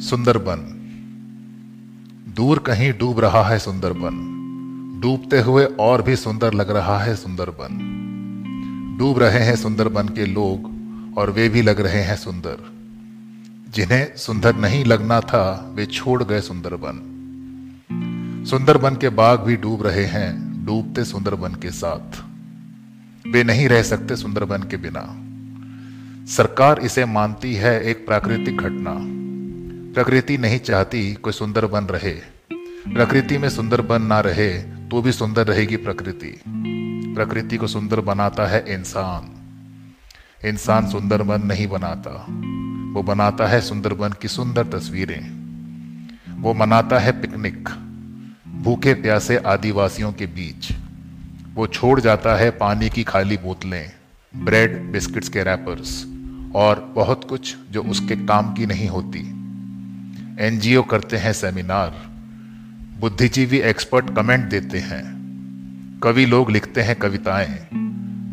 सुंदरबन। दूर कहीं डूब रहा है सुंदरबन। डूबते हुए और भी सुंदर लग रहा है सुंदरबन। डूब रहे हैं सुंदरबन के लोग और वे भी लग रहे हैं सुंदर। जिन्हें सुंदर नहीं लगना था, वे छोड़ गए सुंदरबन। सुंदरबन के बाग भी डूब रहे हैं, डूबते सुंदरबन के साथ। वे नहीं रह सकते सुंदरबन के बिना। सरकार इसे मानती है एक प्राकृतिक घटना। प्रकृति नहीं चाहती कोई सुंदर बन रहे। प्रकृति में सुंदर बन ना रहे तो भी सुंदर रहेगी प्रकृति। प्रकृति को सुंदर बनाता है इंसान। इंसान सुंदर बन नहीं बनाता। वो बनाता है सुंदर बन की सुंदर तस्वीरें। वो मनाता है पिकनिक, भूखे प्यासे आदिवासियों के बीच। वो छोड़ जाता है पानी की खाली बोतलें, ब्रेड, बिस्किट्स के रैपर्स और बहुत कुछ जो उसके काम की नहीं होती। एनजीओ करते हैं सेमिनार। बुद्धिजीवी एक्सपर्ट कमेंट देते हैं। कवि लोग लिखते हैं कविताएँ।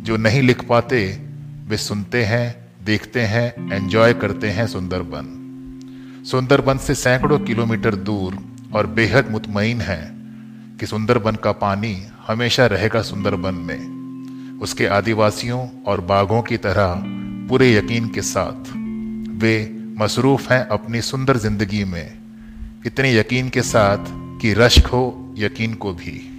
जो नहीं लिख पाते, वे सुनते हैं, देखते हैं, एंजॉय करते हैं सुंदरबन। सुंदरबन से सैकड़ों किलोमीटर दूर और बेहद मुतमईन है कि सुंदरबन का पानी हमेशा रहेगा सुंदरबन में। उसके आदिवासियों और बाघों की तरह पूरे यकीन के साथ वे मसरूफ़ हैं अपनी सुंदर ज़िंदगी में, इतने यकीन के साथ कि रश्क हो, यकीन को भी।